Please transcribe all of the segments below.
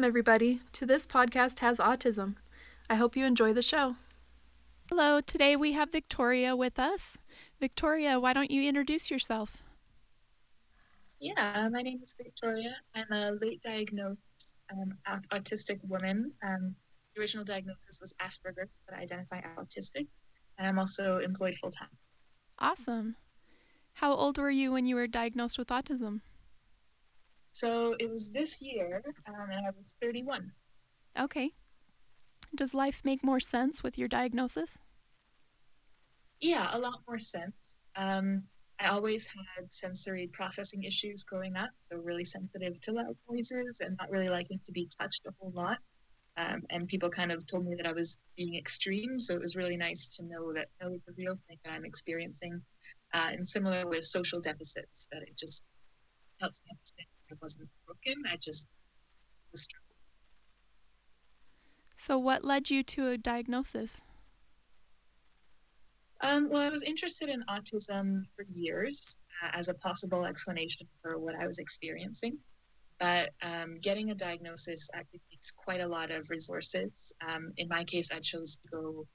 Welcome, everybody, to This Podcast Has Autism. I hope you enjoy the show. Hello, today we have Victoria with us. Victoria, why don't you introduce yourself? Yeah, my name is Victoria. I'm a late diagnosed um, autistic woman. Um, the original diagnosis was Asperger's, but I identify as autistic, and I'm also employed full time. Awesome. How old were you when you were diagnosed with autism? So it was this year, um, and I was 31. Okay. Does life make more sense with your diagnosis? Yeah, a lot more sense. Um, I always had sensory processing issues growing up, so really sensitive to loud noises and not really liking to be touched a whole lot. Um, and people kind of told me that I was being extreme, so it was really nice to know that no, it's a real thing that I'm experiencing. Uh, and similar with social deficits, that it just helps me understand I wasn't broken. I just was struggling. So, what led you to a diagnosis? Um, well, I was interested in autism for years uh, as a possible explanation for what I was experiencing. But um, getting a diagnosis actually takes quite a lot of resources. Um, in my case, I chose to go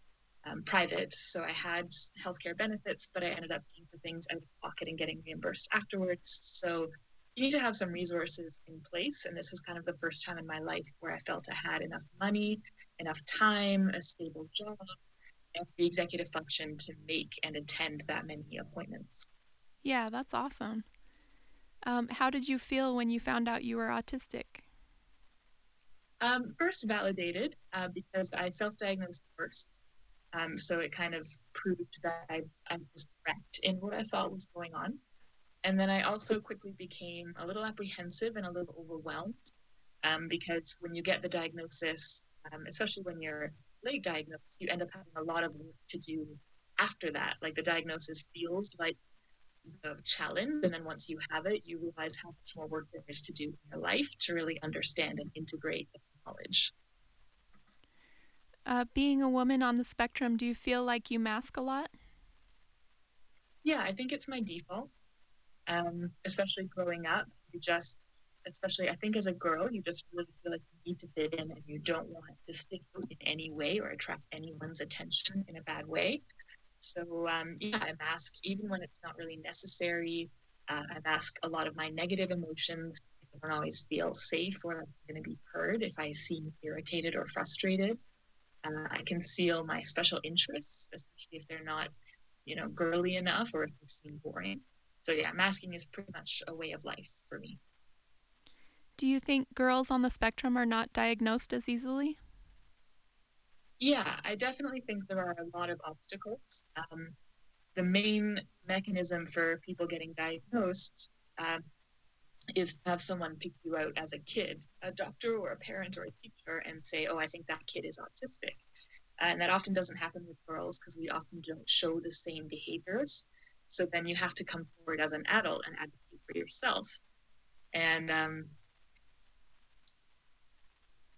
um, private, so I had healthcare benefits, but I ended up paying for things out of pocket and getting reimbursed afterwards. So you need to have some resources in place. And this was kind of the first time in my life where I felt I had enough money, enough time, a stable job, and the executive function to make and attend that many appointments. Yeah, that's awesome. Um, how did you feel when you found out you were autistic? Um, first, validated uh, because I self diagnosed first. Um, so it kind of proved that I, I was correct in what I thought was going on. And then I also quickly became a little apprehensive and a little overwhelmed um, because when you get the diagnosis, um, especially when you're late diagnosed, you end up having a lot of work to do after that. Like the diagnosis feels like a challenge. And then once you have it, you realize how much more work there is to do in your life to really understand and integrate the knowledge. Uh, being a woman on the spectrum, do you feel like you mask a lot? Yeah, I think it's my default um, especially growing up. You just, especially I think as a girl, you just really feel like you need to fit in and you don't want to stick out in any way or attract anyone's attention in a bad way. So um, yeah, I mask even when it's not really necessary. Uh, I mask a lot of my negative emotions. I don't always feel safe or I'm going to be heard if I seem irritated or frustrated. Uh, I conceal my special interests, especially if they're not, you know, girly enough or if they seem boring. So yeah, masking is pretty much a way of life for me. Do you think girls on the spectrum are not diagnosed as easily? Yeah, I definitely think there are a lot of obstacles. Um, the main mechanism for people getting diagnosed um, is to have someone pick you out as a kid, a doctor or a parent or a teacher, and say, oh, I think that kid is autistic. And that often doesn't happen with girls because we often don't show the same behaviors. So then you have to come forward as an adult and advocate for yourself. And um,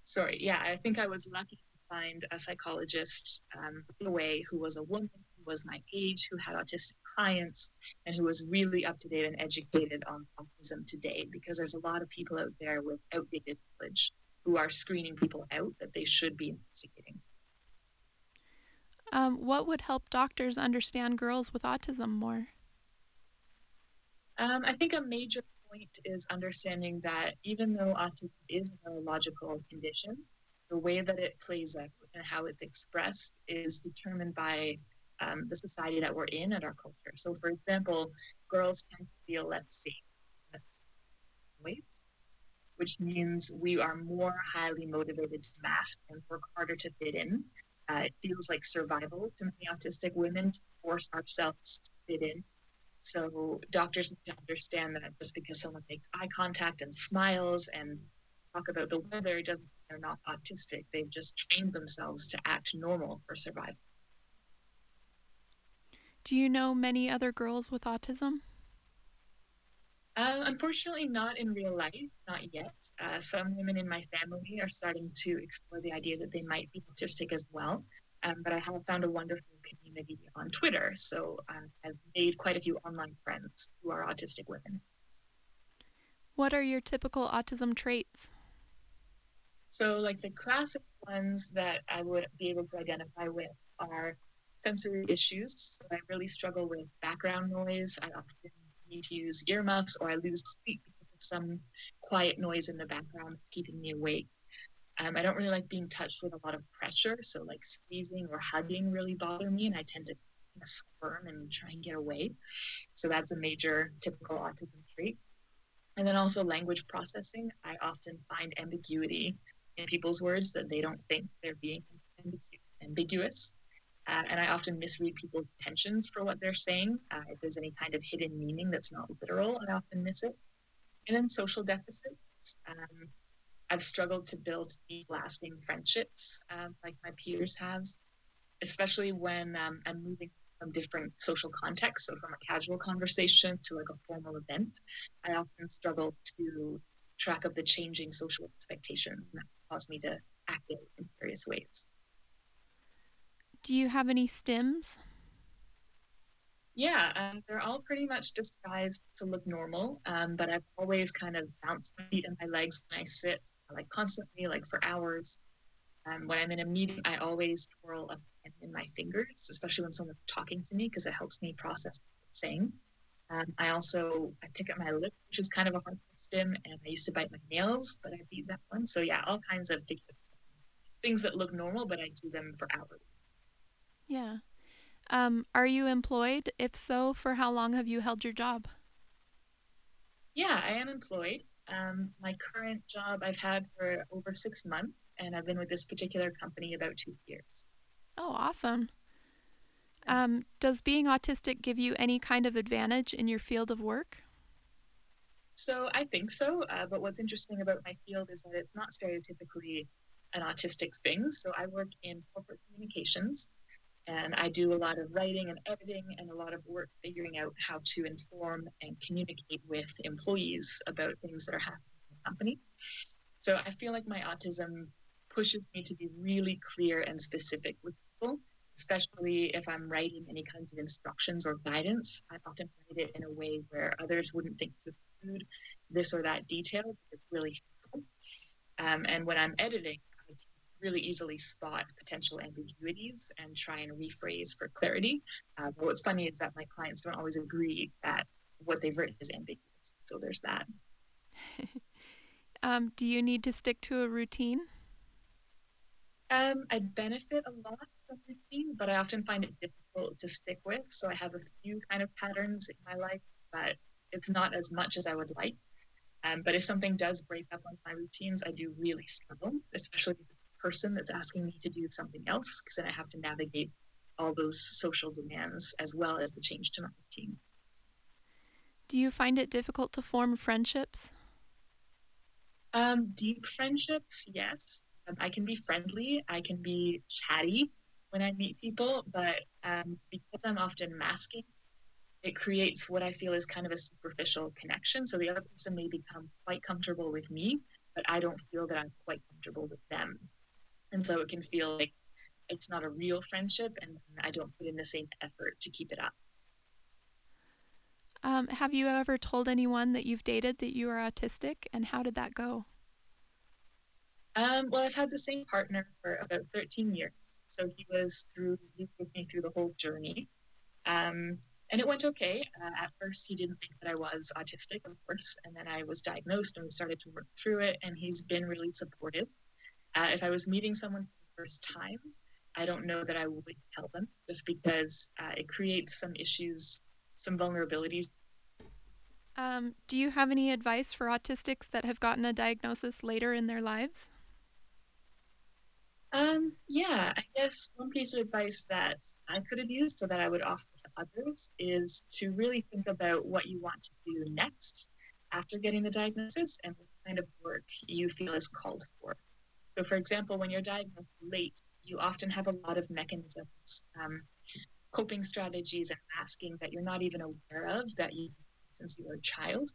sorry, yeah, I think I was lucky to find a psychologist um, in a way who was a woman, who was my age, who had autistic clients, and who was really up to date and educated on autism today. Because there's a lot of people out there with outdated knowledge who are screening people out that they should be investigating. Um, what would help doctors understand girls with autism more? Um, I think a major point is understanding that even though autism is a neurological condition, the way that it plays out and how it's expressed is determined by um, the society that we're in and our culture. So, for example, girls tend to feel less safe, less ways, which means we are more highly motivated to mask and work harder to fit in uh, it feels like survival to many autistic women to force ourselves to fit in. So doctors need to understand that just because someone makes eye contact and smiles and talk about the weather doesn't mean they're not autistic. They've just trained themselves to act normal for survival. Do you know many other girls with autism? Um, unfortunately, not in real life, not yet. Uh, some women in my family are starting to explore the idea that they might be autistic as well. Um, but I have found a wonderful community on Twitter, so um, I've made quite a few online friends who are autistic women. What are your typical autism traits? So, like the classic ones that I would be able to identify with are sensory issues. So I really struggle with background noise. I often need to use earmuffs or I lose sleep because of some quiet noise in the background that's keeping me awake. Um, I don't really like being touched with a lot of pressure, so like squeezing or hugging really bother me, and I tend to squirm and try and get away. So that's a major typical autism trait. And then also language processing. I often find ambiguity in people's words that they don't think they're being ambiguous. Uh, and I often misread people's intentions for what they're saying. Uh, if there's any kind of hidden meaning that's not literal, I often miss it. And then social deficits. Um, I've struggled to build deep, lasting friendships um, like my peers have, especially when um, I'm moving from different social contexts. So, from a casual conversation to like a formal event, I often struggle to track of the changing social expectations that cause me to act in various ways. Do you have any stims? Yeah, um, they're all pretty much disguised to look normal, um, but I've always kind of bounced my feet and my legs when I sit like constantly, like for hours. Um, when I'm in a meeting, I always twirl pen in my fingers, especially when someone's talking to me, because it helps me process what I'm saying. Um, I also I pick at my lip, which is kind of a hard stim, and I used to bite my nails, but I beat that one. So yeah, all kinds of things that look normal, but I do them for hours. Yeah. Um, are you employed? If so, for how long have you held your job? Yeah, I am employed. Um, my current job I've had for over six months, and I've been with this particular company about two years. Oh, awesome. Um, does being autistic give you any kind of advantage in your field of work? So I think so. Uh, but what's interesting about my field is that it's not stereotypically an autistic thing. So I work in corporate communications, and I do a lot of writing and editing and a lot of work figuring out how to inform and communicate with employees about things that are happening in the company. So I feel like my autism pushes me to be really clear and specific with people, especially if I'm writing any kinds of instructions or guidance. I often write it in a way where others wouldn't think to include this or that detail. It's really helpful. Um, and when I'm editing, really easily spot potential ambiguities and try and rephrase for clarity. Uh, but what's funny is that my clients don't always agree that what they've written is ambiguous. So there's that. um, do you need to stick to a routine? Um, I benefit a lot from routine, but I often find it difficult to stick with. So I have a few kind of patterns in my life, but it's not as much as I would like. Um, but if something does break up on my routines, I do really struggle, especially person that's asking me to do something else because then I have to navigate all those social demands as well as the change to my routine. Do you find it difficult to form friendships? Um, deep friendships, yes. Um, I can be friendly, I can be chatty when I meet people, but um, because I'm often masking, it creates what I feel is kind of a superficial connection. So the other person may become quite comfortable with me, but I don't feel that I'm quite comfortable with them. And so it can feel like it's not a real friendship and I don't put in the same effort to keep it up. Um, have you ever told anyone that you've dated that you are autistic and how did that go? Um, well, I've had the same partner for about 13 years. So he was through, he took me through the whole journey. Um, and it went okay. Uh, at first, he didn't think that I was autistic, of course. And then I was diagnosed and we started to work through it. And he's been really supportive. Uh, if I was meeting someone for the first time, I don't know that I would tell them just because uh, it creates some issues, some vulnerabilities. Um, do you have any advice for autistics that have gotten a diagnosis later in their lives? Um, yeah, I guess one piece of advice that I could have used so that I would offer to others is to really think about what you want to do next after getting the diagnosis and what kind of work you feel is called for. So, for example, when you're diagnosed late, you often have a lot of mechanisms, um, coping strategies, and masking that you're not even aware of that you since you were a child.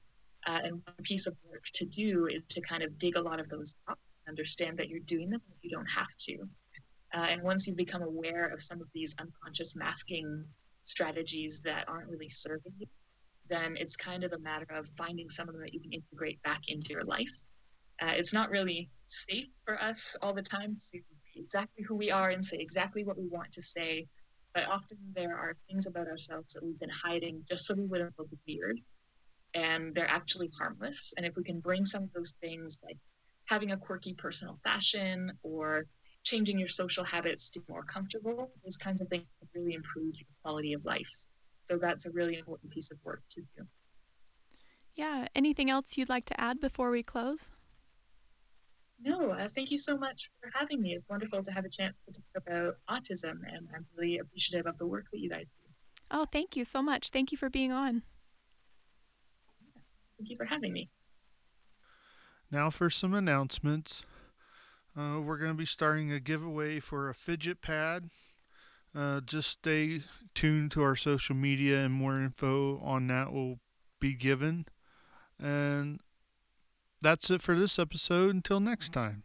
Uh, and one piece of work to do is to kind of dig a lot of those up, understand that you're doing them, but you don't have to. Uh, and once you become aware of some of these unconscious masking strategies that aren't really serving you, then it's kind of a matter of finding some of them that you can integrate back into your life. Uh, it's not really safe for us all the time to be exactly who we are and say exactly what we want to say. But often there are things about ourselves that we've been hiding just so we wouldn't look weird. And they're actually harmless. And if we can bring some of those things, like having a quirky personal fashion or changing your social habits to be more comfortable, those kinds of things really improve your quality of life. So that's a really important piece of work to do. Yeah. Anything else you'd like to add before we close? No, uh, thank you so much for having me. It's wonderful to have a chance to talk about autism, and I'm really appreciative of the work that you guys do. Oh, thank you so much. Thank you for being on. Thank you for having me. Now for some announcements. Uh, we're going to be starting a giveaway for a fidget pad. Uh, just stay tuned to our social media, and more info on that will be given. And that's it for this episode. Until next time.